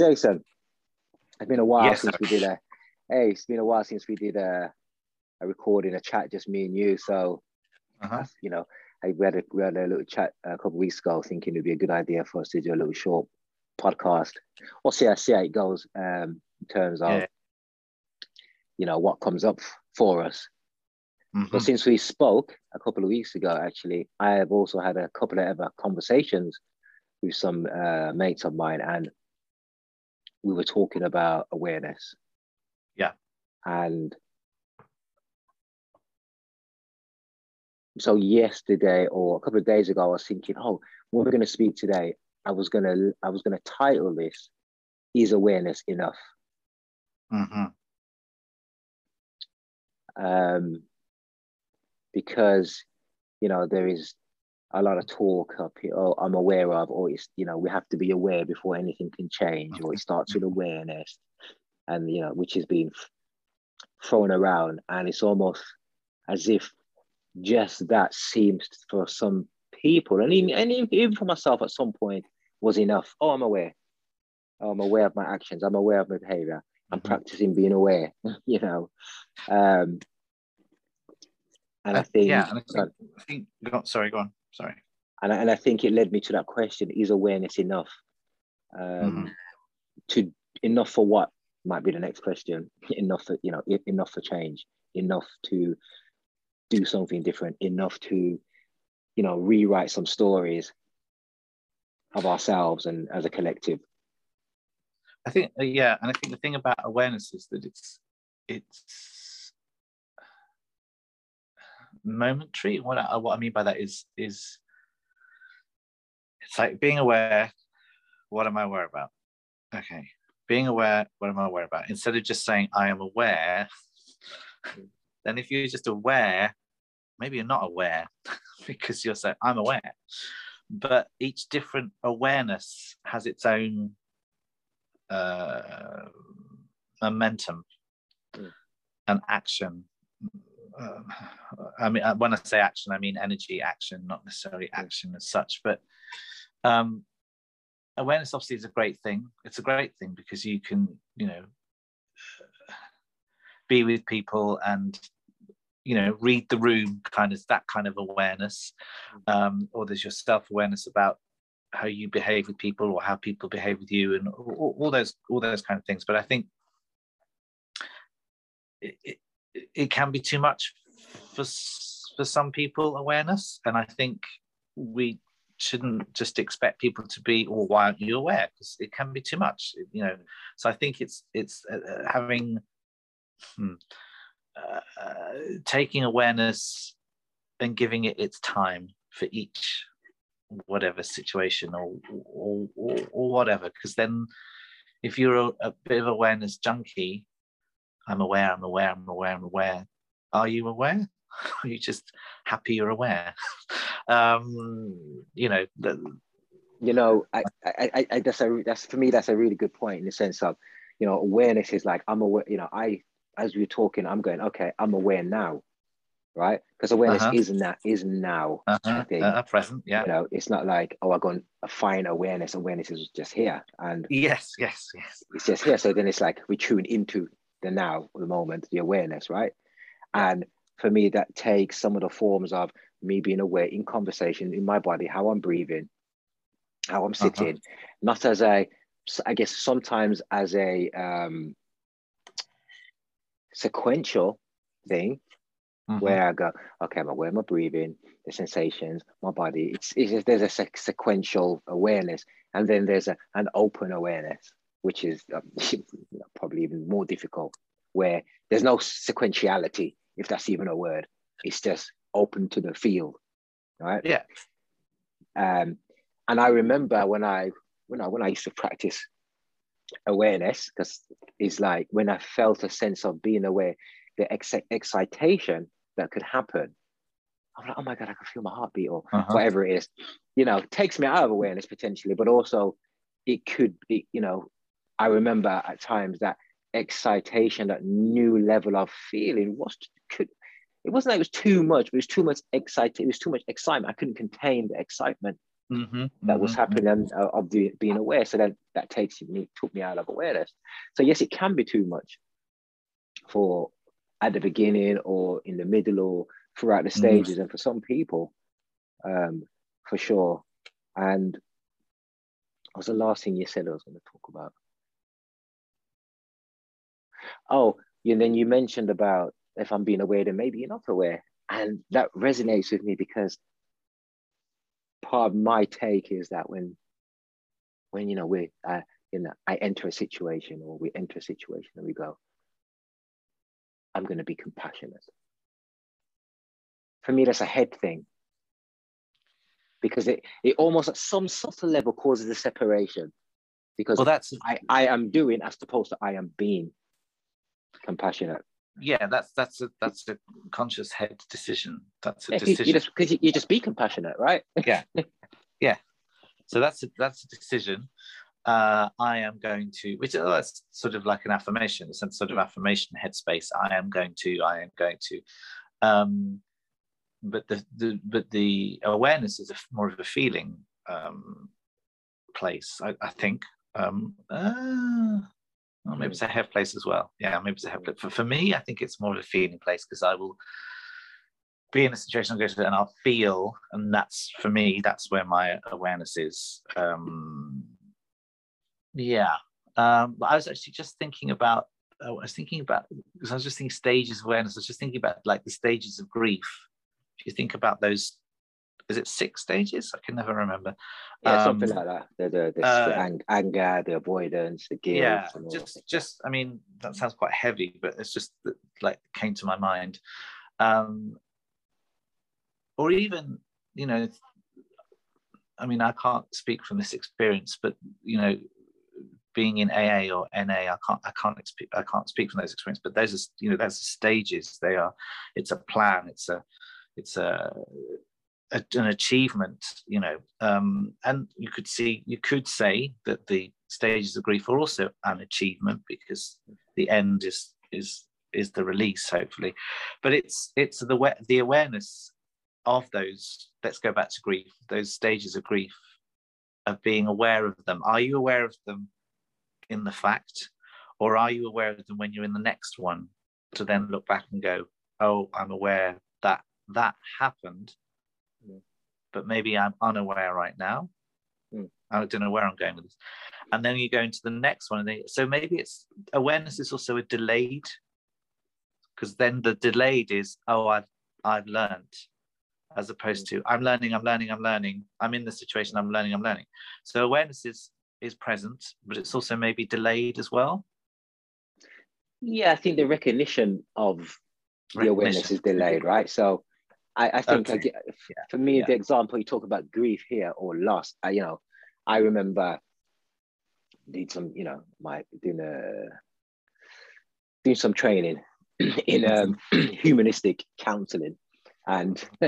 Jason, it's been a while Yes, since sir. we did a. Hey, it's been a while since we did a, a recording, a chat, just me and you. So, Uh-huh. you know, I, we had a we had a little chat a couple of weeks ago, thinking it'd be a good idea for us to do a little short podcast. We'll see see how it goes um, in terms of, Yeah. you know, what comes up for us. Mhm. But since we spoke a couple of weeks ago, actually, I have also had a couple of other conversations with some uh, mates of mine, and we were talking about awareness. Yeah. And so yesterday or a couple of days ago, I was thinking, oh, what we're going to speak today, I was gonna I was gonna title this "Is Awareness Enough?" Mhm. um, because you know there is a lot of talk up here. Oh, I'm aware of, or it's you know we have to be aware before anything can change, or it starts with awareness, and you know which is being thrown around, and it's almost as if just that seems for some people, and even, and even for myself at some point was enough. Oh, I'm aware. Oh, I'm aware of my actions. I'm aware of my behavior. I'm Mhm. practicing being aware. you know. Um, and I Uh, think, yeah, and I think, I think go on, sorry, go on. Sorry. and I, and I think it led me to that question: Is awareness enough? Um, Mhm. To enough for what might be the next question. Enough for you know, enough for change. Enough to do something different. Enough to, you know, rewrite some stories of ourselves and as a collective. I think uh, yeah, and I think the thing about awareness is that it's it's momentary. What I, what I mean by that is is it's like being aware. What am I aware about? Okay, being aware. What am I aware about? Instead of just saying I am aware, then if you're just aware, maybe you're not aware because you're saying I'm aware. But each different awareness has its own uh, momentum Mm. and action. Uh, I mean, uh, when I say action, I mean energy action, not necessarily action as such. But um, awareness obviously is a great thing. It's a great thing because you can, you know, be with people and you know read the room kind of that kind of awareness um, or there's your self-awareness about how you behave with people or how people behave with you and all, all those all those kind of things but i think it, it, can be too much for for some people awareness. And i think we shouldn't just expect people to be or why aren't you aware? Because it can be too much you know. So i think it's it's uh, uh, having hmm, uh, taking awareness and giving it its time for each whatever situation or or, or, or whatever. Because then if you're a, a bit of awareness junkie i'm aware i'm aware i'm aware i'm aware are you aware are you just happy you're aware um you know the, you know, I, I, I, I that's a that's for me that's a really good point in the sense of, you know, awareness is like I'm aware. You know, I as we're talking, I'm going, okay, I'm aware now, right? Because awareness Uh-huh. is not is now. Uh-huh, uh, present yeah you know, it's not like oh, I go and find awareness. Awareness is just here, and yes yes yes it's just here. So then it's like we tune into the now, the moment, the awareness, right? And for me, that takes some of the forms of me being aware in conversation in my body, how I'm breathing, how I'm Uh-huh. sitting, not as a, I guess sometimes as a um, sequential thing Mhm. where I go, okay, I'm aware of my breathing, the sensations, my body. It's, it's just, there's a sec- sequential awareness, and then there's a, an open awareness, which is uh, probably even more difficult, where there's no sequentiality, if that's even a word. It's just open to the field, right? yeah Um, and I remember when I when I when I used to practice awareness, because it's like when I felt a sense of being aware, the ex- excitation that could happen. I'm like, oh my god, I can feel my heartbeat or Uh-huh. whatever it is. You know, takes me out of awareness potentially, but also it could be. You know, I remember at times that excitation, that new level of feeling was could. It wasn't like it was too much, but it was too much excitement. It was too much excitement. I couldn't contain the excitement mm-hmm, that was mm-hmm, happening and uh, of the, being aware. So that that takes me took me out of awareness. So yes, it can be too much for at the beginning or in the middle or throughout the mm-hmm. stages, and for some people, um, for sure. And what was the last thing you said I was going to talk about? Oh, and then you mentioned about if I'm being aware, then maybe you're not aware. And that resonates with me because part of my take is that when when you know we uh, you know I enter a situation or we enter a situation and we go, I'm going to be compassionate. For me, that's a head thing because it it almost at some subtle level causes a separation because well that's I, I am doing as opposed to I am being compassionate. yeah that's that's a that's a conscious head decision that's a Yeah, decision you just because you, you just be compassionate, right? yeah yeah so that's a, that's a decision uh, I am going to, which oh, that's sort of like an affirmation, some sort of affirmation headspace. I am going to, I am going to. Um, but the, the but the awareness is a, more of a feeling um, place, I, I think. Um, uh, maybe it's a head place as well. Yeah, maybe it's a head place. For, for me, I think it's more of a feeling place because I will be in a situation I'll go to and I'll feel, and that's for me, that's where my awareness is. Um, yeah. Um, but I was actually just thinking about, uh, I was thinking about, because I was just thinking stages of awareness. I was just thinking about like the stages of grief. If you think about those, is it six stages? I can never remember. Yeah, something Um, like that. The the, the uh, ang- anger, the avoidance, the guilt. yeah just just i mean that sounds quite heavy but it's just that, like came to my mind um or even you know i mean i can't speak from this experience but you know being in aa or na i can't i can't speak i can't speak from those experiences but those are you know those are stages they are it's a plan it's a it's a, a an achievement you know um and you could see you could say that the stages of grief are also an achievement because the end is is is the release hopefully but it's it's the the awareness of those let's go back to grief those stages of grief of being aware of them are you aware of them in the fact or are you aware of them when you're in the next one to then look back and go oh i'm aware that that happened. But maybe i'm unaware right now. Mm. i don't know where i'm going with this. And then you go into the next one and they, so maybe it's awareness is also a delayed because then the delayed is oh i've i've learned as opposed to i'm learning i'm learning i'm learning i'm in the situation i'm learning i'm learning. So awareness is is present but it's also maybe delayed as well. Yeah, I think the recognition of the awareness is delayed, right? So I, I think I Okay. get, for me, Yeah. the example you talk about grief here or loss, I, you know, I remember did some, you know, my doing a doing some training in um, humanistic counseling, and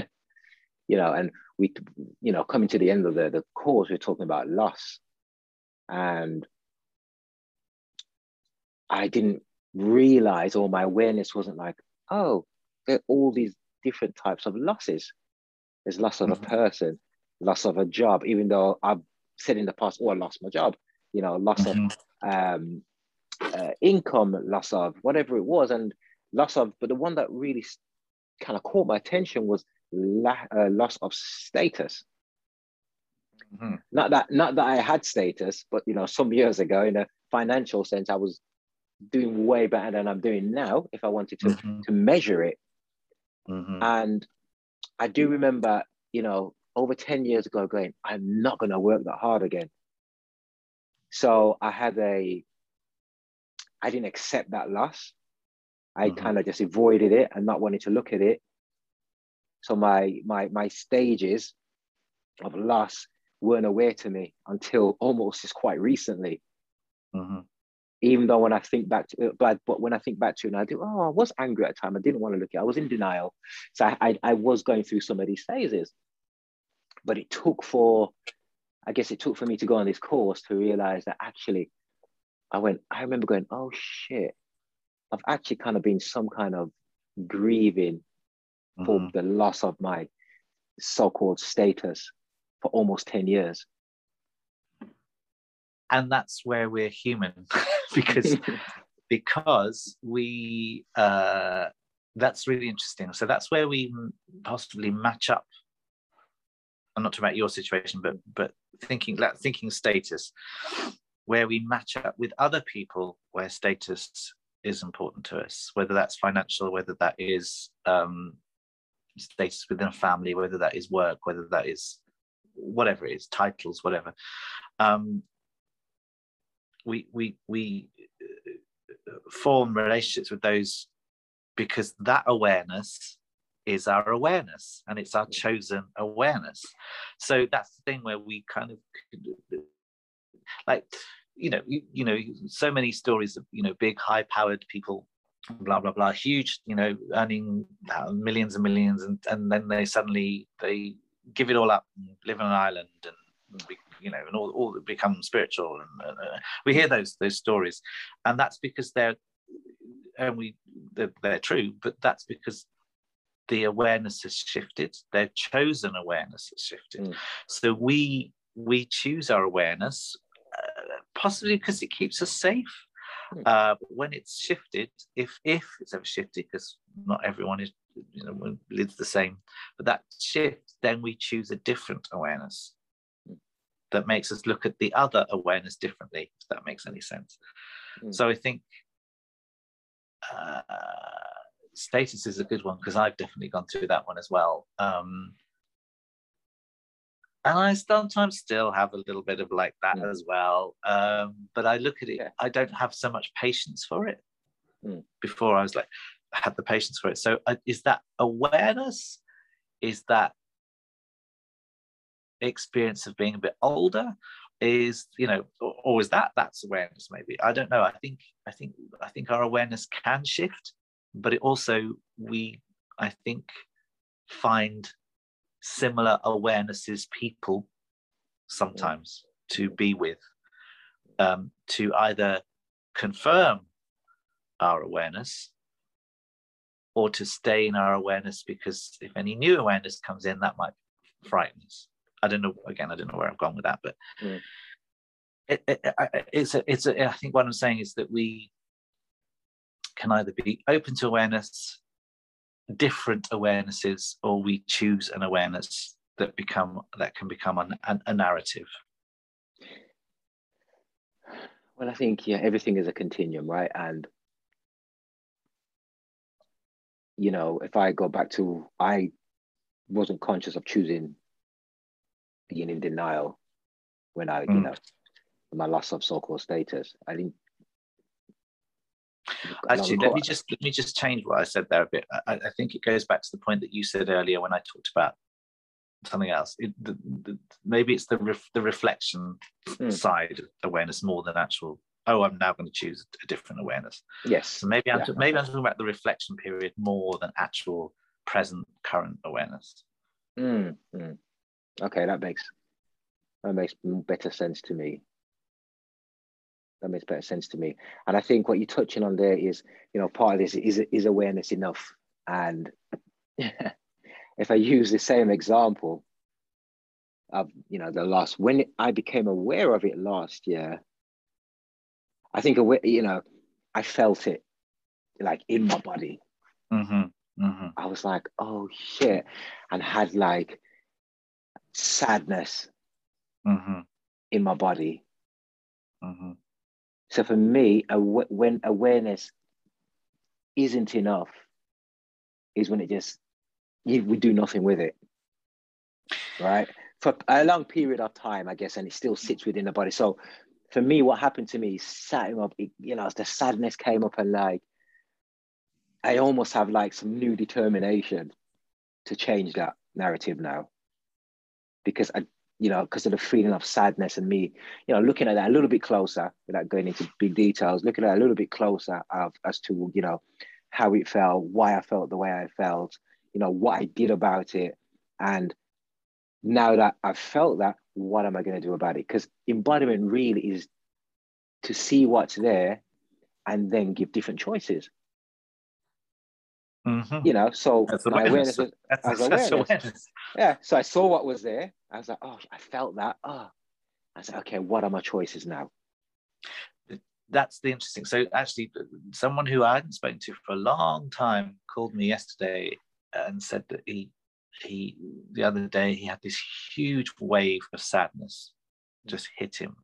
you know, and we, you know, coming to the end of the the course, we're talking about loss, and I didn't realize, or my awareness wasn't like, oh, there are all these different types of losses. There's loss of a Mhm. person, loss of a job, even though I've said in the past, oh, I lost my job, you know, loss Mhm. of um, uh, income, loss of whatever it was, and loss of, but the one that really kind of caught my attention was la- uh, loss of status. Mhm. Not that, not that I had status, but you know, some years ago, in a financial sense, I was doing way better than I'm doing now. If I wanted to Mhm. to measure it, Mhm. and I do remember, you know, over 10 years ago going, I'm not going to work that hard again. So I had a, I didn't accept that loss. I Mhm. kind of just avoided it and not wanting to look at it. So my my my stages of loss weren't aware to me until almost just quite recently. Mhm. Even though when I think back to it, but but when I think back to it, and I do, oh, I was angry at the time. I didn't want to look at. it. I was in denial. So I, I I was going through some of these phases. But it took for, I guess it took for me to go on this course to realize that actually, I went. I remember going, oh shit, I've actually kind of been some kind of grieving for Mhm. the loss of my so-called status for almost 10 years. And that's where we're human because because we uh, that's really interesting. So that's where we possibly match up. I'm not talking about your situation, but but thinking thinking status, where we match up with other people where status is important to us, whether that's financial, whether that is um, status within a family, whether that is work, whether that is whatever it is, titles, whatever. Um, we we we uh, form relationships with those because that awareness is our awareness and it's our chosen awareness. So that's the thing where we kind of like you know you, you know so many stories of you know big high powered people blah blah blah huge you know earning uh, millions and millions and and then they suddenly they give it all up and live on an island and you know and all, all become spiritual and uh, we hear those those stories and that's because they're and we they're, they're true but that's because the awareness has shifted their chosen awareness has shifted mm. so we we choose our awareness uh, possibly because it keeps us safe Hmm. Uh, when it's shifted, if if it's ever shifted, because not everyone is you know lives the same, but that shift, then we choose a different awareness. That makes us look at the other awareness differently. If that makes any sense. Mm. So I think uh, status is a good one because I've definitely gone through that one as well. Um, and I sometimes still have a little bit of like that mm. as well. Um, but I look at it, yeah. I don't have so much patience for it. Mm. Before I was like, I had the patience for it. So uh, is that awareness? Is that experience of being a bit older? Is you know, or, is that that's awareness? Maybe I don't know. I think I think I think our awareness can shift, but it also we I think find similar awarenesses people sometimes to be with um, to either confirm our awareness or to stay in our awareness because if any new awareness comes in that might frighten us i don't know again i don't know where i've gone with that but mm. it, it, it's a, it's a, i think what i'm saying is that we can either be open to awareness different awarenesses or we choose an awareness that become that can become an, an, a narrative well i think yeah everything is a continuum right and you know if i go back to i wasn't conscious of choosing being in denial when i mm. you know my loss of so-called status i didn't Actually, let me just let me just change what I said there a bit. I, I, think it goes back to the point that you said earlier when I talked about something else. It, the, the, maybe it's the ref, the reflection mm. side awareness more than actual. Oh, I'm now going to choose a different awareness. Yes. So maybe I'm yeah. maybe I'm talking about the reflection period more than actual present current awareness. Mm. Okay, that makes that makes better sense to me that makes better sense to me. And I think what you're touching on there is, you know, part of this is is awareness enough. And if I use the same example of, you know, the last when I became aware of it last year, I think, you know, I felt it like in my body. Mm-hmm. Mm-hmm. I was like, oh shit, and had like sadness mm-hmm. in my body. Mm-hmm. So for me, when awareness isn't enough, is when it just you, we do nothing with it, right? For a long period of time, I guess, and it still sits within the body. So for me, what happened to me sat him up. You know, as the sadness came up, and like I almost have like some new determination to change that narrative now, because I you know, because of the feeling of sadness and me, you know, looking at that a little bit closer without going into big details, looking at a little bit closer of, as to, you know, how it felt, why I felt the way I felt, you know, what I did about it. And now that I've felt that, what am I going to do about it? Because embodiment really is to see what's there and then give different choices. Mhm. You know, so That's my awareness was That's, that's awareness. awareness. yeah. So I saw what was there. I was like, oh, I felt that. Oh, I said, okay, what are my choices now? That's the interesting. So actually, someone who I hadn't spoken to for a long time called me yesterday and said that he he the other day he had this huge wave of sadness just hit him.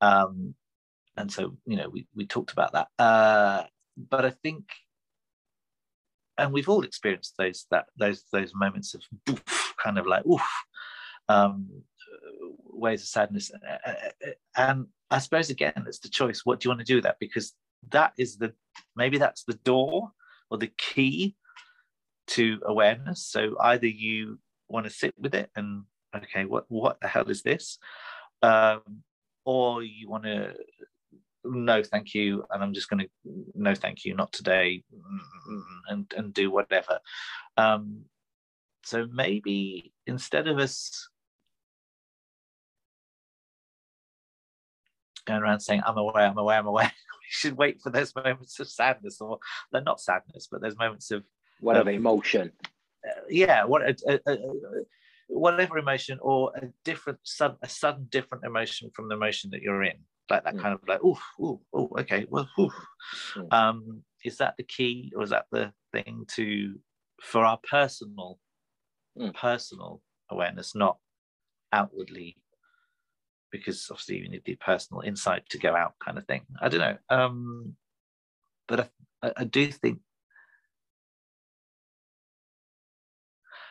Um, and so you know we we talked about that. Uh, but I think, and we've all experienced those that those those moments of kind of like oof, um, waves of sadness. And I suppose again, it's the choice. What do you want to do with that? Because that is the maybe that's the door or the key to awareness. So either you want to sit with it and okay, what what the hell is this? Um, or you want to no thank you. And i'm just going to no thank you not today and and do whatever. Um so maybe instead of us going around saying i'm aware i'm aware i'm aware we should wait for those moments of sadness or they're not sadness but those moments of Whatever Um, emotion. uh, yeah what a, a, a- whatever emotion or a different sudden a sudden different emotion from the emotion that you're in like that Mm. kind of like oh oh oh okay well. Mm. um is that the key or is that the thing to for our personal Mm. personal awareness not outwardly because obviously you need the personal insight to go out kind of thing i don't know um but i, I, do think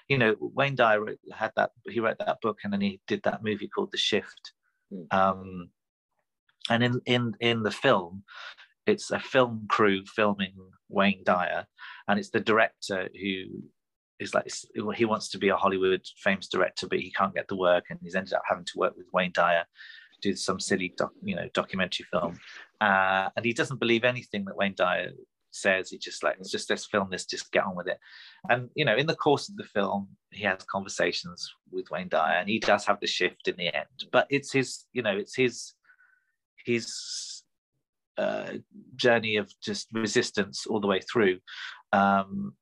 you know wayne dyer wrote, had that he wrote that book and then he did that movie called the shift Mm. um and in in in the film it's a film crew filming wayne dyer and it's the director who is like he wants to be a hollywood famous director but he can't get the work and he's ended up having to work with wayne dyer do some silly doc, you know documentary film. Uh, and he doesn't believe anything that wayne dyer says. He just like it's just let's film this just get on with it. And you know in the course of the film he has conversations with wayne dyer and he does have the shift in the end but it's his you know it's his his uh, journey of just resistance all the way through um,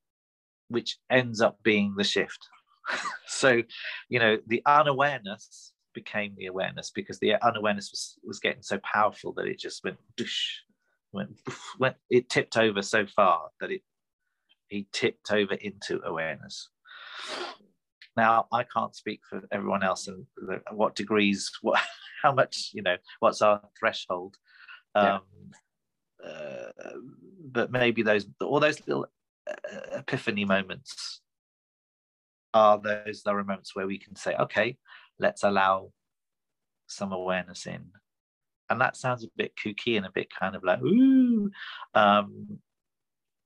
which ends up being the shift. So you know the unawareness became the awareness because the unawareness was, was getting so powerful that it just went went, went it tipped over so far that it he tipped over into awareness now i can't speak for everyone else and what degrees what how much you know what's our threshold. Yeah. um uh, but maybe those all those little uh, epiphany moments are those there are moments where we can say okay let's allow some awareness in. And that sounds a bit kooky and a bit kind of like ooh um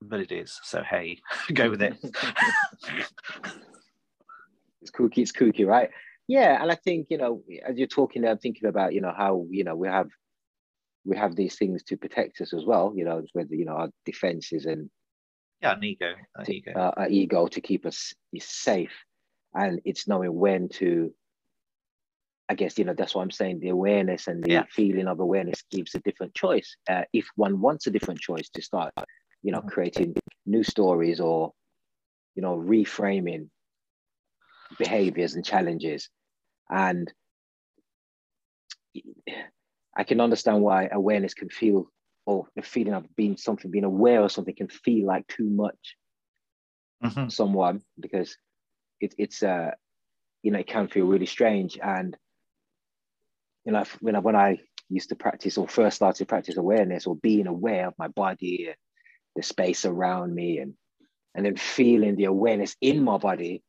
but it is. So hey go with it it's kooky, it's kooky, right? Yeah, and I think you know, as you're talking, there, I'm thinking about you know how you know we have we have these things to protect us as well. You know, whether you know our defenses and yeah an ego an ego uh, our ego to keep us safe, and it's knowing when to. I guess you know that's what I'm saying. The awareness and the Yeah. feeling of awareness gives a different choice. Uh, if one wants a different choice to start, you know, Mhm. creating new stories or, you know, reframing behaviors and challenges, and I can understand why awareness can feel, or the feeling of being something, being aware of something can feel like too much Mhm. to someone because it, it's uh you know it can feel really strange and you know when I, when I used to practice or first started to practice awareness or being aware of my body and the space around me and and then feeling the awareness in my body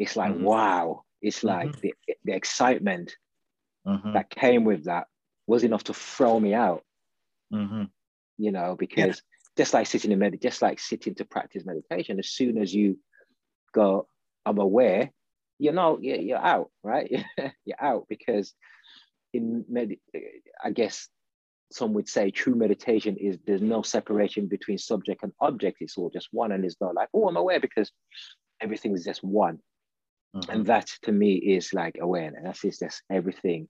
it's like Mhm. wow it's like the, the excitement Mhm. that came with that was enough to throw me out Mhm. you know, because just like sitting in med, just like sitting to practice meditation, as soon as you go, I'm aware, you know, you're, you're out, right? you're out because in med, I guess some would say true meditation is there's no separation between subject and object. It's all just one, and it's not like, oh, I'm aware because everything's just one. Mhm. And that to me is like awareness. That's just, just everything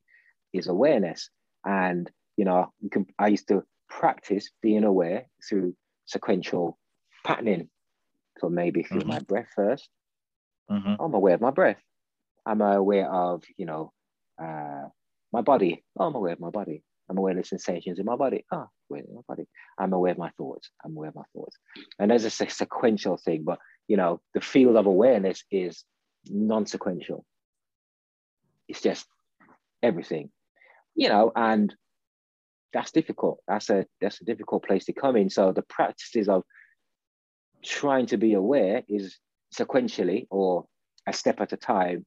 is awareness. And you know, you can I used to practice being aware through sequential patterning. So maybe feel Mhm. my breath 1st Mhm. I'm aware of my breath. I'm aware of, you know, uh, my body. Oh, I'm aware of my body. I'm aware of the sensations in my body. Ah, aware of my body. I'm aware of my thoughts. I'm aware of my thoughts. And there's a sequential thing, but you know, the field of awareness is non-sequential. It's just everything, you know, and that's difficult. That's a that's a difficult place to come in. So the practices of trying to be aware is sequentially or a step at a time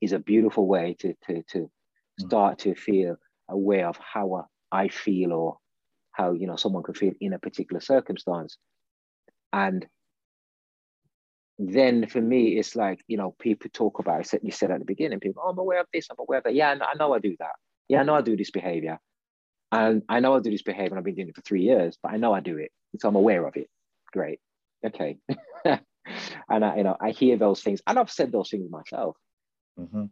is a beautiful way to to to mm. start to feel aware of how I feel or how you know someone could feel in a particular circumstance. And then for me, it's like, you know, people talk about it. You said at the beginning, people, oh, I'm aware of this, I'm aware of that. Yeah, I know- I do that. Yeah, I know I do this behavior. And I know I do this behavior, and I've been doing it for three years, but I know I do it. So I'm aware of it. Great. Okay. and I, you know, I hear those things, and I've said those things myself. Mhm.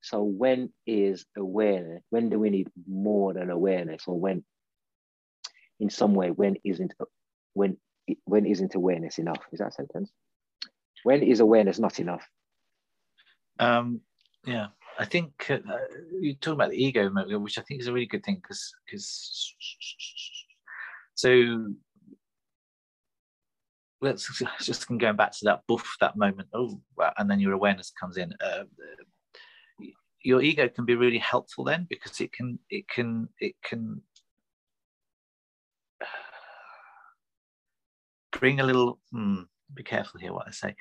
So when is awareness? When do we need more than awareness, or when, in some way, when isn't when when isn't awareness enough? Is that a sentence? When is awareness not enough? Um, yeah, I think uh, you talk about the ego, which I think is a really good thing because because so let's just going back to that buff that moment. Oh, and then your awareness comes in. Uh, your ego can be really helpful then because it can it can it can bring a little hmm, be careful here what i say.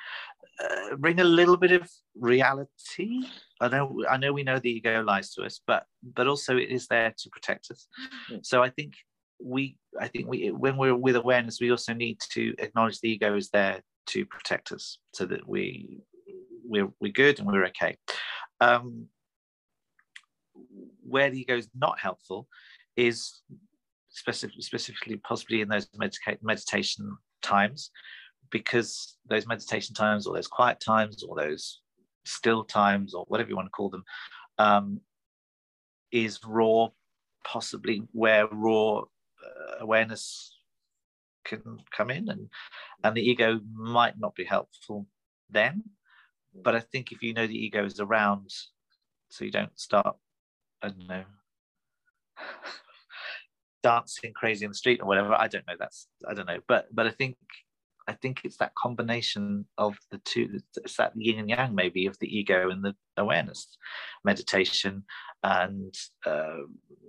Uh, bring a little bit of reality. I know i know we know the ego lies to us but but also it is there to protect us. Mm. so i think we i think we when we're with awareness we also need to acknowledge the ego is there to protect us so that we we're, we're good and we're okay. Um where the ego is not helpful is specific, specifically possibly in those medica- meditation times because those meditation times or those quiet times or those still times or whatever you want to call them um, is raw possibly where raw uh, awareness can come in and and the ego might not be helpful then. But i think if you know the ego is around so you don't start i don't know dancing crazy in the street or whatever i don't know that's i don't know. But but i think i think it's that combination of the two it's that yin and yang maybe of the ego and the awareness meditation and uh,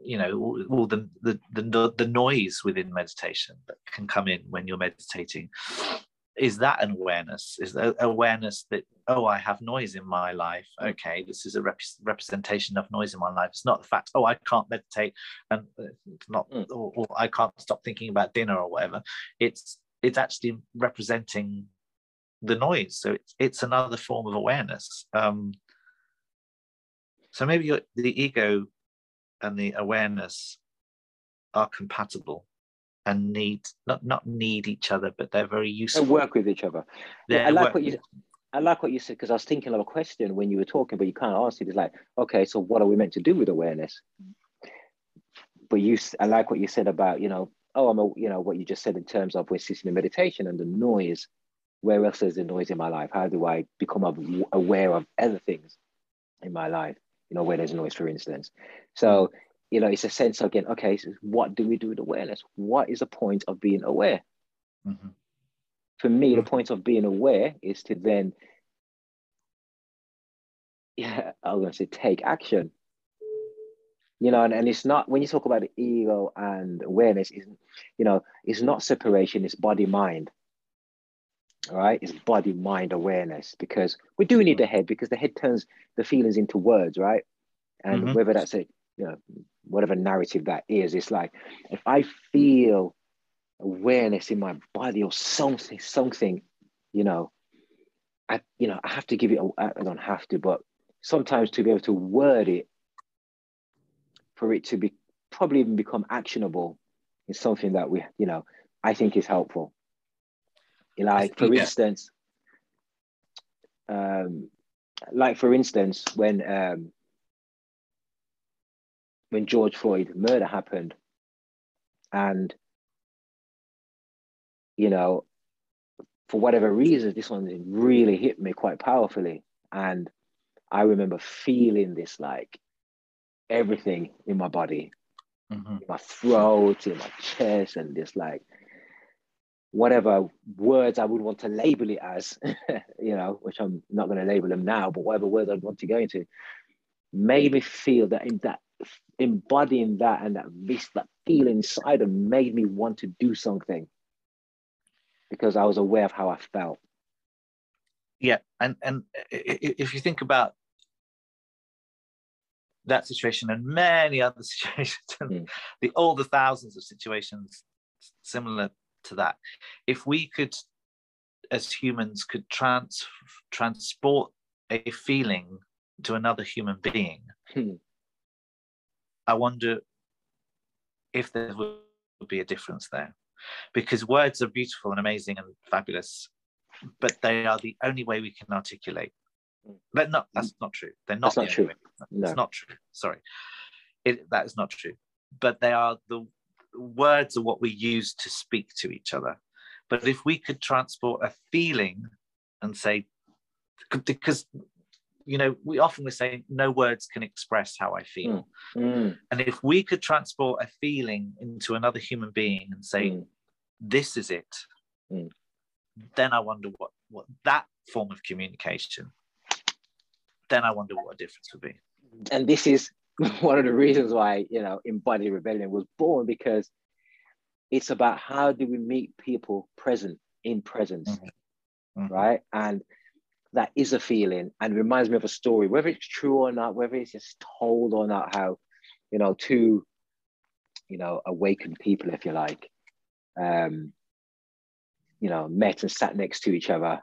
you know all, all the, the the the noise within meditation that can come in when you're meditating. Is that an awareness? Is that awareness that oh i have noise in my life. Okay this is a rep- representation of noise in my life. It's not the fact oh i can't meditate and it's not Mm. or, or i can't stop thinking about dinner or whatever. It's it's actually representing the noise so it's, it's another form of awareness um so maybe the ego and the awareness are compatible and need not not need each other but they're very useful work with each other. They're I like what you I like what you said because I was thinking of a question when you were talking, but you can't asked it. It's like, okay, so what are we meant to do with awareness? But you, I like what you said about, you know, oh, I'm, a, you know, what you just said in terms of we're sitting in meditation and the noise. Where else is the noise in my life? How do I become aware of other things in my life? You know, where there's noise, for instance. So, you know, it's a sense of again, okay, so what do we do with awareness? What is the point of being aware? Mhm. for me, the Mhm. point of being aware is to then, yeah, I was going to say take action. You know, and, and it's not when you talk about the ego and awareness, is you know, it's not separation, it's body mind. All right, it's body mind awareness because we do need the head because the head turns the feelings into words, right? And Mhm. whether that's a you know whatever narrative that is, it's like if I feel awareness in my body or something, something, you know, I you know I have to give it. A, I don't have to, but sometimes to be able to word it for it to be probably even become actionable is something that we you know I think is helpful. Like for Yeah. instance, um, like for instance when um, when George Floyd murder happened, and you know for whatever reason, this one really hit me quite powerfully. And I remember feeling this like everything in my body, mm-hmm. in my throat, in my chest, and this like whatever words I would want to label it as, you know, which I'm not going to label them now, but whatever words I'd want to go into, made me feel that in that embodying that and that this that feel inside of made me want to do something because I was aware of how I felt. Yeah, and and if you think about that situation and many other situations, mm. the all the thousands of situations similar to that, if we could, as humans, could trans transport a feeling to another human being, mm. I wonder if there would be a difference there because words are beautiful and amazing and fabulous, but they are the only way we can articulate. But not that's not true. They're not, that's not true. No. It's not true. Sorry. It, that is not true. But they are the words are what we use to speak to each other. But if we could transport a feeling and say, because you know, we often we say no words can express how I feel. Mm. Mm. And if we could transport a feeling into another human being and say, mm this is it, mm. then I wonder what, what that form of communication, then I wonder what a difference would be. And this is one of the reasons why, you know, Embodied Rebellion was born because it's about how do we meet people present in presence, mm-hmm. Mm-hmm. right? And that is a feeling and reminds me of a story, whether it's true or not, whether it's just told or not, how, you know, two, you know, awakened people, if you like, um, you know, met and sat next to each other.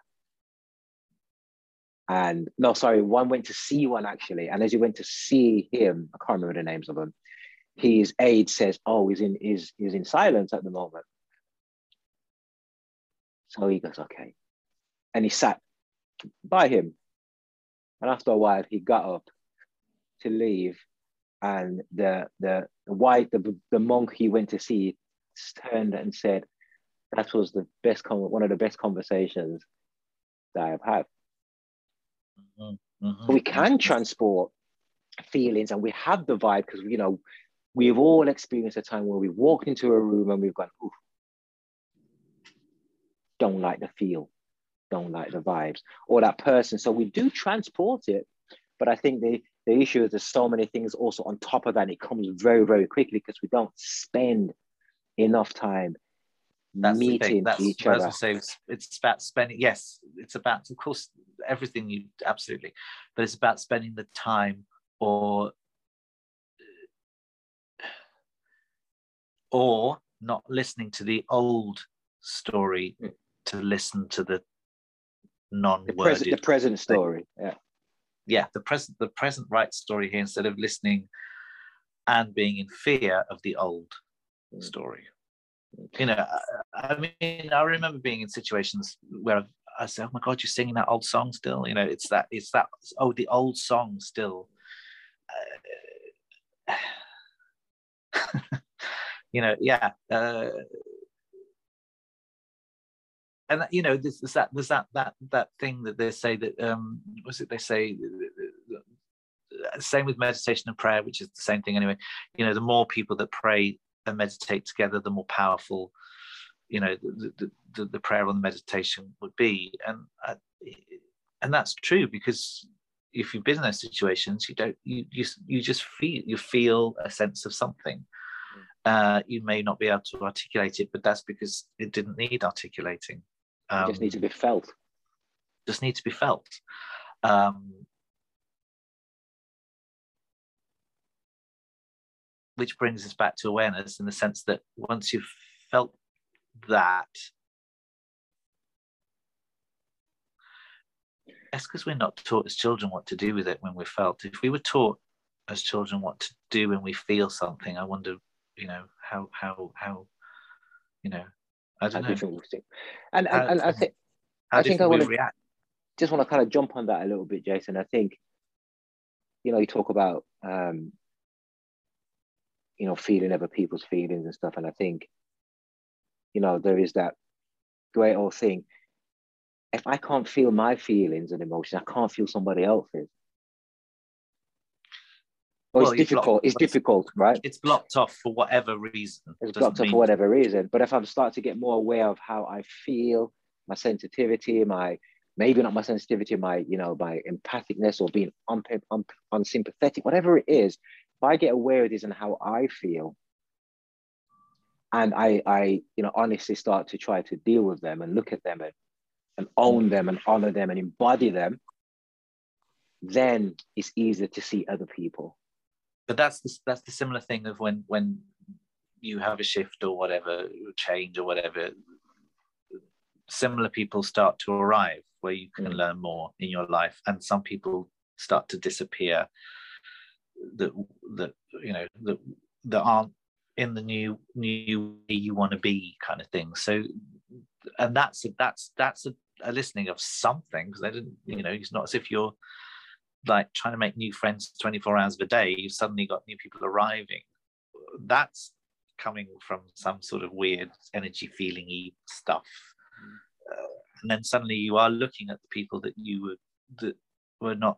And no, sorry, one went to see one actually. And as he went to see him, I can't remember the names of them, his aide says, Oh, he's in he's, he's in silence at the moment. So he goes, Okay. And he sat by him. And after a while, he got up to leave. And the the, the white the, the monk he went to see turned and said, "That was the best one of the best conversations that I've had." Mm-hmm. We can transport feelings, and we have the vibe because you know we've all experienced a time where we walked into a room and we've gone, "Ooh, don't like the feel, don't like the vibes," or that person. So we do transport it, but I think the the issue is there's so many things also on top of that. it comes very, very quickly because we don't spend enough time that's meeting that's, each other. I say, it's, it's about spending. Yes, it's about, of course, everything you absolutely, but it's about spending the time or or not listening to the old story mm. to listen to the non-worded the present, the present story. Yeah, yeah, the present the present right story here instead of listening and being in fear of the old mm. story. You know, I, mean, I remember being in situations where I said, "Oh my God, you're singing that old song still." You know, it's that, it's that. Oh, the old song still. Uh, you know, yeah. Uh, and you know, there's, there's, that there's that that that thing that they say that um, was it they say same with meditation and prayer, which is the same thing anyway. You know, the more people that pray and meditate together, the more powerful, you know, the, the, the prayer and the meditation would be. And uh, and that's true because if you've been in those situations, you don't you you, you just feel you feel a sense of something. Uh, you may not be able to articulate it, but that's because it didn't need articulating. Um, it just needs to be felt. Just needs to be felt. Um, which brings us back to awareness in the sense that once you've felt that, that's because we're not taught as children what to do with it when we're felt. If we were taught as children what to do when we feel something, I wonder, you know, how how how, you know, I don't know. And, and, and I think I think I want to react. just want to kind of jump on that a little bit, Jason. I think, you know, you talk about um, you know, feeling other people's feelings and stuff. And I think, you know, there is that great old thing. if I can't feel my feelings and emotions, I can't feel somebody else's. Well, Well, it's difficult. block- It's difficult, right? It's blocked off for whatever reason. It's blocked off mean- for whatever reason. But if I'm starting to get more aware of how I feel, my sensitivity, my maybe not my sensitivity, my you know my empathicness or being un, un, unsympathetic, whatever it is, if I get aware of this and how I feel, and I I you know honestly start to try to deal with them and look at them and and own them and honor them and embody them, then it's easier to see other people. but that's the, that's the similar thing of when when you have a shift or whatever change or whatever similar people start to arrive where you can Mm. learn more in your life and some people start to disappear that that you know that that aren't in the new new way you want to be kind of thing. So and that's that's that's a, a listening of something because they didn't you know it's not as if you're like trying to make new friends 24 hours a day you've suddenly got new people arriving. That's coming from some sort of weird energy feelingy stuff. Uh, and then suddenly you are looking at the people that you were that were not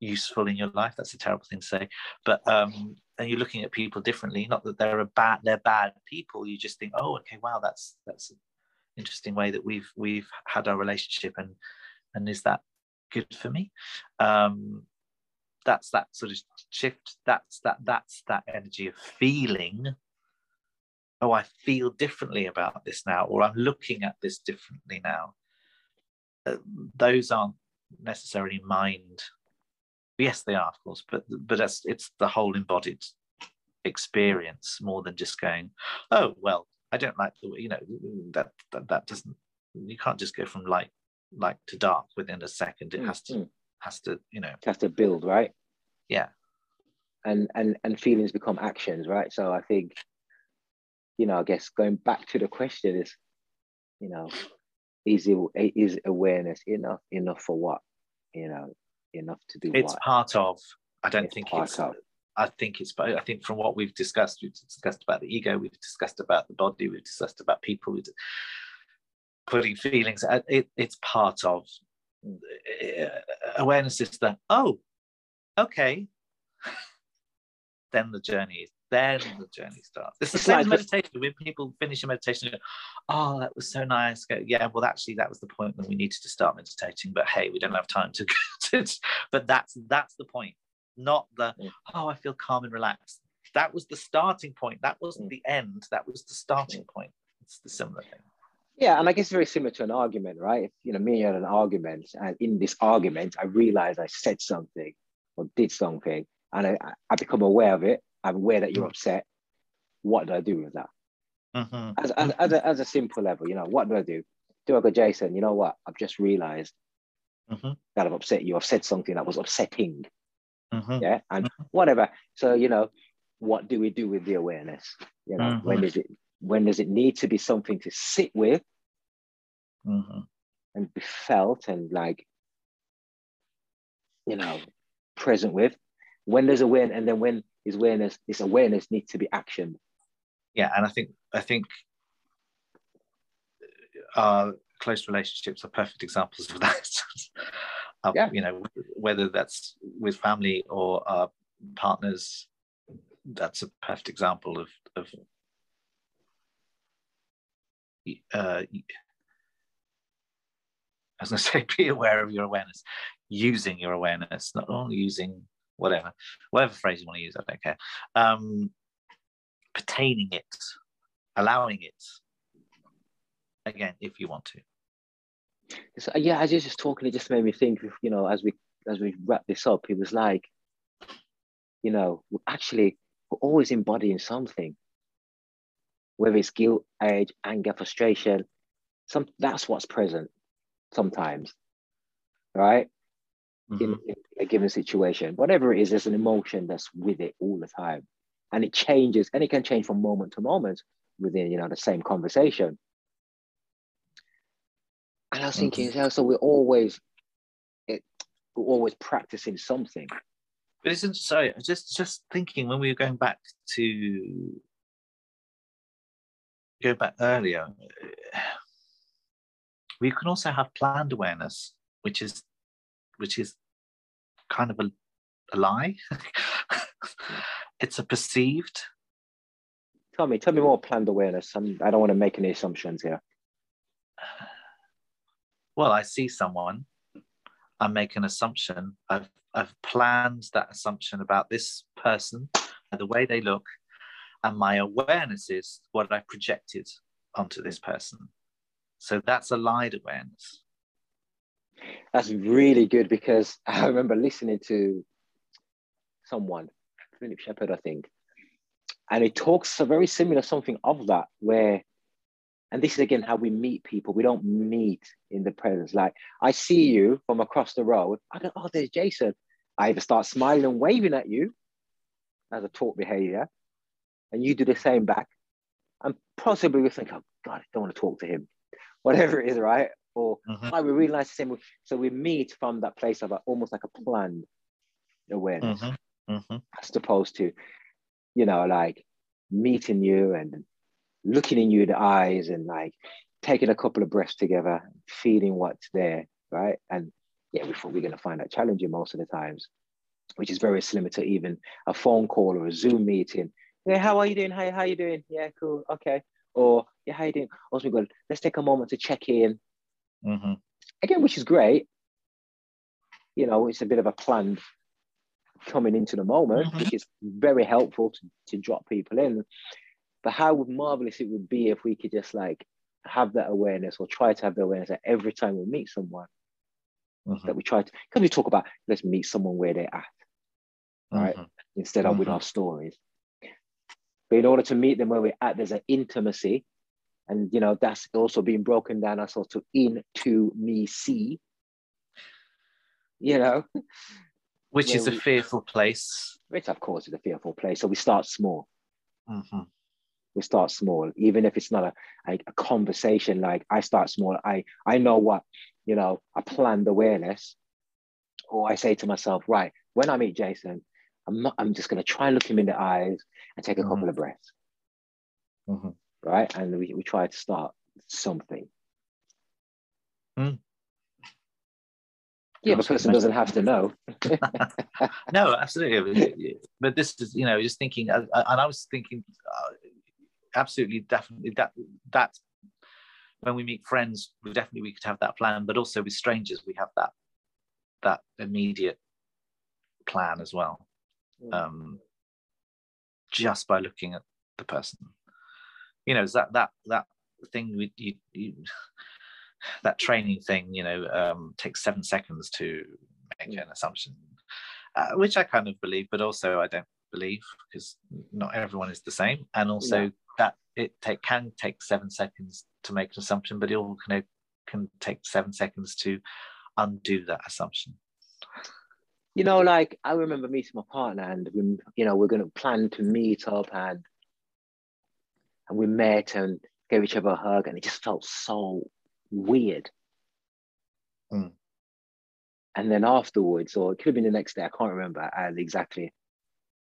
useful in your life that's a terrible thing to say but um and you're looking at people differently not that they're a bad they're bad people you just think oh okay wow that's that's an interesting way that we've we've had our relationship and and is that good for me? Um that's that sort of shift that's that that's that energy of feeling oh i feel differently about this now or i'm looking at this differently now. Uh, those aren't necessarily mind yes they are of course but but that's it's the whole embodied experience more than just going oh well i don't like the way you know that that, that doesn't you can't just go from light light to dark within a second. It has to Mm. has to you know. It has to build, right? yeah. And and and feelings become actions right? So i think you know i guess going back to the question is you know is it is awareness enough enough for what? You know enough to do it's what part of i don't It's think it's of. i think it's i think from what we've discussed we've discussed about the ego we've discussed about the body we've discussed about people we've putting feelings uh, it, it's part of uh, awareness is that oh okay then the journey then the journey starts it's the It's same as like- meditation. When people finish a meditation go, oh that was so nice. Go, yeah well actually that was the point when we needed to start meditating but hey we don't have time to, to but that's that's the point not the Mm. oh i feel calm and relaxed. That was the starting point. That wasn't Mm. the end. That was the starting point. It's the similar thing. Yeah and i guess very similar to an argument right? If you know me and you had an argument and in this argument i realized i said something or did something and i, I become aware of it i'm aware that you're Mm. upset what do i do with that Mhm. as, as, as, a, as a simple level, you know, what do I do? Do I go, Jason, you know what? I've just realized Mhm. that I've upset you. I've said something that was upsetting. Mhm. Yeah. And whatever. So, you know, what do we do with the awareness? You know, when does it when does it need to be something to sit with and be felt and like, you know, present with? When does awareness and then when is awareness, this awareness needs to be action. yeah and i think i think our close relationships are perfect examples of that Of, Yeah. you know whether that's with family or our partners that's a perfect example of of uh, I was going to say, be aware of your awareness, using your awareness, not only using whatever, whatever phrase you want to use, I don't care. Um, pertaining it, allowing it, again, if you want to. So, yeah, as you're just talking, it just made me think. You know, as we as we wrap this up, it was like, you know, actually we're always embodying something, whether it's guilt, age, anger, frustration. Some that's what's present sometimes, right? In, Mhm. in a given situation, whatever it is, there's an emotion that's with it all the time, and it changes, and it can change from moment to moment within you know the same conversation. And I was thinking, yeah, so we're always, it, we're always practicing something. But isn't sorry, just just thinking when we were going back to go back earlier, we can also have planned awareness, which is which is kind of a, a lie. it's a perceived. Tell me, tell me more planned awareness. I'm, I don't want to make any assumptions here. Well, I see someone, I make an assumption. I've I've planned that assumption about this person, the way they look, and my awareness is what I projected onto this person. So that's a lied awareness. That's really good because I remember listening to someone, Philip Shepherd, I think, and it talks a very similar something of that, where, and this is again how we meet people. We don't meet in the presence. Like I see you from across the road, I go, oh, there's Jason. I either start smiling and waving at you as a taught behavior, and you do the same back, and possibly we think, oh God, I don't want to talk to him, whatever it is, right? Or mm-hmm. oh, we realize the same. So we meet from that place of a, almost like a planned awareness, mm-hmm. Mm-hmm. as opposed to, you know, like meeting you and looking in you in the eyes and like taking a couple of breaths together, feeling what's there, right? And yeah, we thought we are going to find that challenging most of the times, which is very similar to even a phone call or a Zoom meeting. Yeah, how are you doing? How, how you doing? Yeah, cool. Okay. Or yeah, how are you doing? Also, we go, let's take a moment to check in. Mm-hmm. Again, which is great. You know, it's a bit of a planned coming into the moment, mm-hmm. which is very helpful to, to drop people in. But how marvelous it would be if we could just like have that awareness or try to have the awareness that every time we meet someone, mm-hmm. that we try to because we talk about let's meet someone where they're at, right? Mm-hmm. Instead of with mm-hmm. our stories. But in order to meet them where we're at, there's an intimacy. And you know, that's also being broken down as also into me see. You know. Which is a we, fearful place. Which of course is a fearful place. So we start small. Mm-hmm we start small even if it's not a, a, a, conversation like i start small i i know what you know a planned awareness or i say to myself right when i meet jason i'm not i'm just going to try and look him in the eyes and take a mm-hmm. couple of breaths mm-hmm. Right and we, we try to start something mm. Yeah, the person doesn't have to know. no, absolutely. But this is, you know, just thinking, and I was thinking, uh, absolutely, definitely that that's when we meet friends, we definitely we could have that plan, but also with strangers, we have that that immediate plan as well. Mm. Um, just by looking at the person, you know, is that that that thing we you, you that training thing, you know, um, takes seven seconds to make an assumption, uh, which I kind of believe, but also I don't believe because not everyone is the same, and also that it take, can take seven seconds to make an assumption, but it all can, can take seven seconds to undo that assumption. You know, like I remember meeting my partner, and we, you know, we're going to plan to meet up, and and we met and gave each other a hug, and it just felt so weird. Mm. And then afterwards, or it could have been the next day, I can't remember exactly.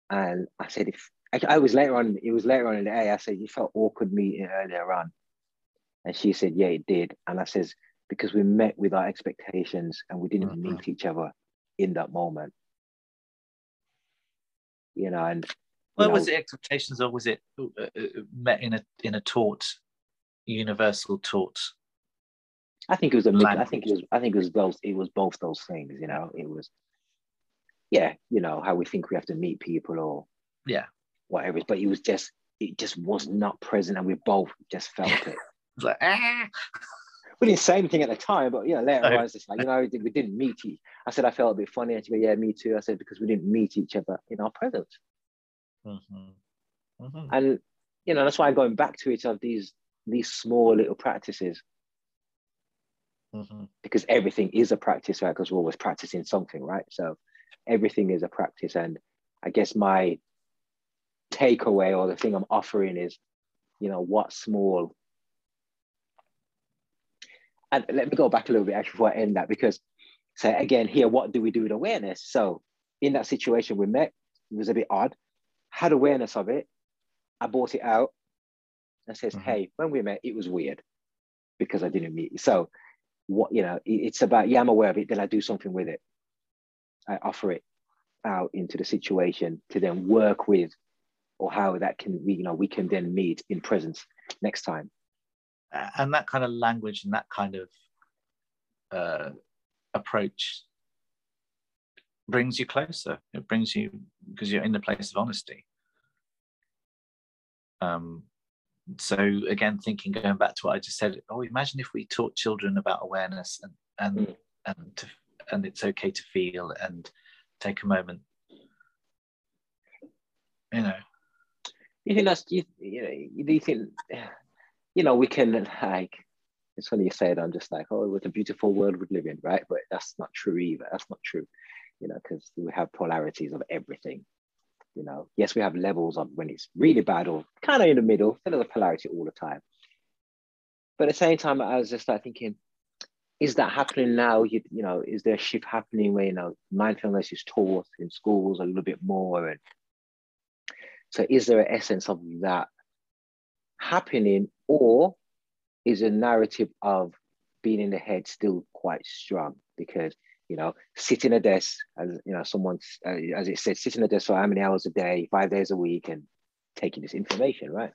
And I said, if I, I, was later on, it was later on in the day. I said, you felt awkward meeting earlier on. And she said, yeah, it did. And I says, because we met with our expectations and we didn't mm-hmm. meet each other in that moment. You know, and well, know, was it expectations or was it uh, uh, met in a in a taught, universal taught? I think it was a mix. I think it was. I think it was those. It was both those things. You know, it was. Yeah, you know how we think we have to meet people, or yeah, whatever. But it was just, it just was not present, and we both just felt it. like, ah. We didn't say anything at the time, but you know, later on, I was just like, you know, we didn't meet each. I said I felt a bit funny, and she go, yeah, me too. I said because we didn't meet each other in our presence, mm-hmm. Mm-hmm. and you know that's why I'm going back to it of these these small little practices. Mm-hmm. Because everything is a practice, right? Because we're always practicing something, right? So everything is a practice. And I guess my takeaway or the thing I'm offering is, you know, what small. And let me go back a little bit actually before I end that, because so again, here, what do we do with awareness? So in that situation we met, it was a bit odd, had awareness of it. I bought it out and says, mm-hmm. hey, when we met, it was weird because I didn't meet you. So what you know it's about yeah i'm aware of it then i do something with it i offer it out into the situation to then work with or how that can we you know we can then meet in presence next time and that kind of language and that kind of uh, approach brings you closer. It brings you because you're in the place of honesty. Um, so again thinking going back to what i just said oh imagine if we taught children about awareness and and mm. and to, and it's okay to feel and take a moment. You know. You think that's you, you know do you think you know we can like it's funny you say it i'm just like oh what a beautiful world we live in right? But that's not true either. That's not true you know because we have polarities of everything you know, yes, we have levels of when it's really bad or kind of in the middle, still a polarity all the time. But at the same time, I was just like thinking, is that happening now? You, you know, is there a shift happening where, you know, mindfulness is taught in schools a little bit more? And so is there an essence of that happening or is a narrative of being in the head still quite strong? Because you know, sit in a desk, as you know, someone, uh, as it said, sit in a desk for how many hours a day, five days a week, and taking this information, right?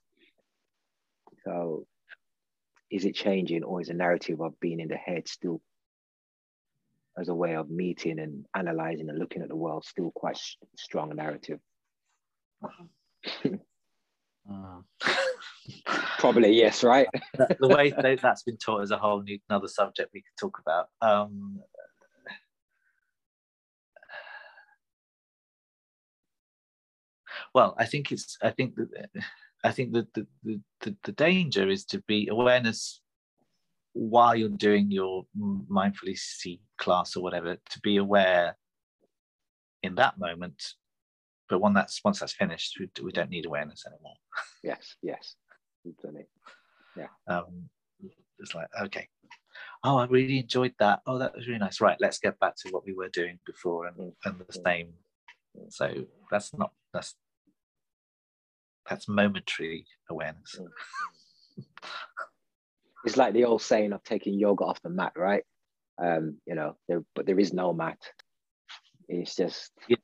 So, is it changing, or is a narrative of being in the head still, as a way of meeting and analyzing and looking at the world, still quite strong narrative? uh. Probably yes, right? the way that's been taught is a whole new another subject we could talk about. Um, well, I think it's I think that I think that the, the, the, danger is to be awareness while you're doing your mindfully see class or whatever, to be aware in that moment. But when that's once that's finished, we, we don't need awareness anymore. Yes, yes, yeah. Um, it's like okay, oh, I really enjoyed that. Oh, that was really nice. Right, let's get back to what we were doing before and, mm-hmm. and the same. So that's not that's that's momentary awareness. Mm. it's like the old saying of taking yoga off the mat, right? Um, you know, there, but there is no mat. It's just yeah.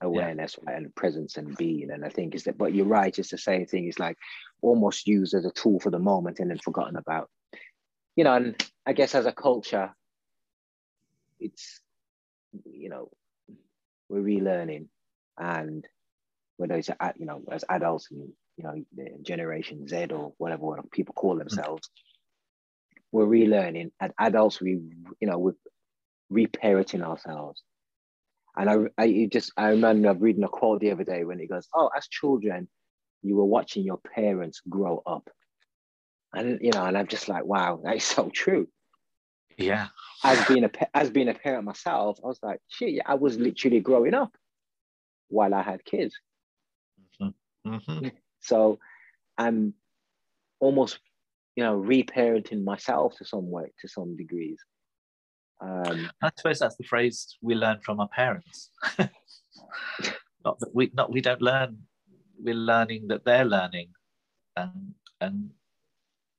awareness yeah. Right? and presence and being. And I think is that, but you're right. It's the same thing. It's like almost used as a tool for the moment and then forgotten about. You know, and I guess as a culture, it's you know we're relearning and whether it's you know as adults and you know generation Z or whatever what people call mm. themselves, we're relearning. As adults, we you know we're reparenting ourselves. And I, I just I remember reading a quote the other day when it goes, "Oh, as children, you were watching your parents grow up," and you know, and I'm just like, "Wow, that is so true." Yeah. As being a as being a parent myself, I was like, "Shit, I was literally growing up while I had kids." Mm-hmm. So I'm almost, you know, reparenting myself to some way, to some degrees. Um, I suppose that's the phrase we learn from our parents. not that we not we don't learn, we're learning that they're learning, and and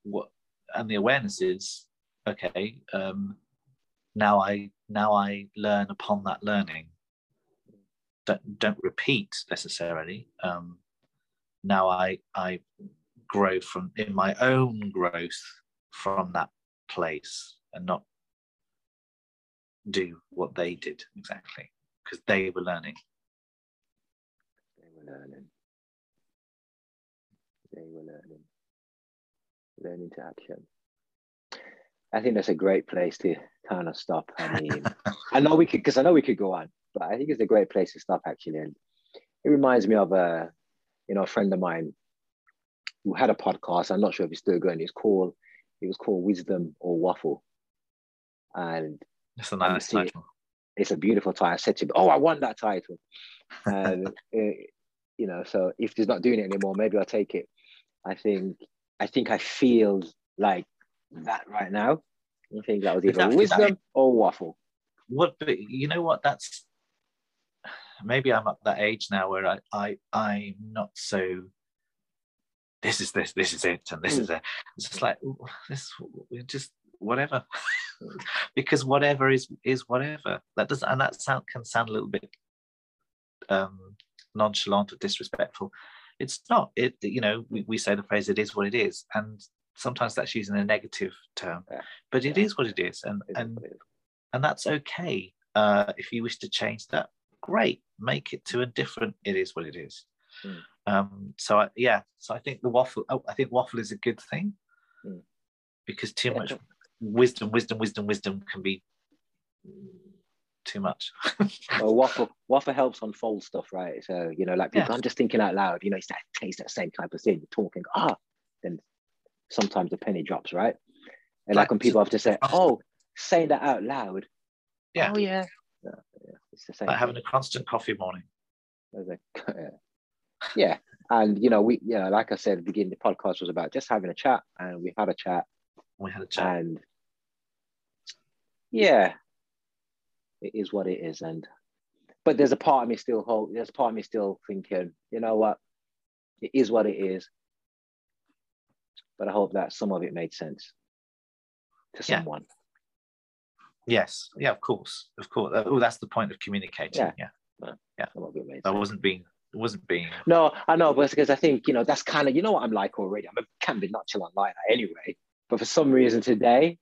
what and the awareness is okay. Um, now I now I learn upon that learning. Don't don't repeat necessarily. Um, now I I grow from in my own growth from that place and not do what they did exactly because they were learning. They were learning. They were learning. Learning to action. I think that's a great place to kind of stop. I mean, I know we could because I know we could go on, but I think it's a great place to stop actually. And it reminds me of a you know, a friend of mine who had a podcast. I'm not sure if he's still going. It's called it was called Wisdom or Waffle, and it's a nice title. It's a beautiful title. I said to him, "Oh, I want that title," and uh, you know, so if he's not doing it anymore, maybe I'll take it. I think I think I feel like that right now. I think that was either wisdom that, or waffle. What but you know what that's maybe I'm at that age now where I, I I'm not so this is this this is it and this mm. is it it's just like this we just whatever, because whatever is is whatever. That does and that sound can sound a little bit um, nonchalant or disrespectful. It's not. It you know we, we say the phrase "it is what it is," and sometimes that's using a negative term, Yeah. but it Yeah. is what it is, and It and and that's okay. Uh, if you wish to change that, great. Make it to a different. It is what it is. Mm. Um, so I, yeah, so I think the waffle. Oh, I think waffle is a good thing Mm. because too much wisdom, wisdom, wisdom, wisdom can be too much. Well, waffle waffle helps unfold stuff, right? So you know, like people, Yeah. I'm just thinking out loud. You know, it's that it's that same type of thing. You're talking, ah, then sometimes the penny drops, right? And like Like, when people have to say, oh, saying that out loud. Yeah. Oh yeah. Yeah, yeah, It's the same. like having a constant coffee morning. A- yeah. yeah. And you know, we you know, like I said, at the beginning, the podcast was about just having a chat, and we've had a chat, We had a chat. and yeah, it is what it is. And but there's a part of me still hold. There's a part of me still thinking, you know what, it is what it is. But I hope that some of it made sense to Yeah. someone. Yes, yeah, of course, of course. Oh, that's the point of communicating. Yeah. Yeah, Some of it made I wasn't being, wasn't being. No, I know, but because I think you know that's kind of you know what I'm like already. I'm a, can be like that anyway. But for some reason today,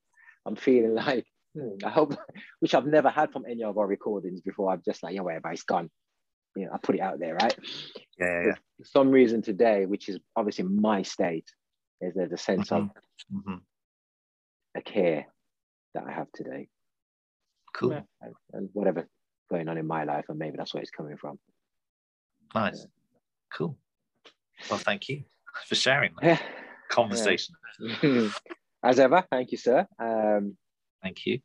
I'm feeling like hmm, I hope, which I've never had from any of our recordings before. I'm just like, yeah, whatever, it's gone. You know, I put it out there, right? Yeah, yeah. For some reason today, which is obviously my state, is there's a sense of hmm a care that I have today, Cool, Yeah. and, and whatever going on in my life, and maybe that's where it's coming from. nice, cool. Well, thank you for sharing that Yeah. conversation. As ever, thank you, sir. Um, Thank you.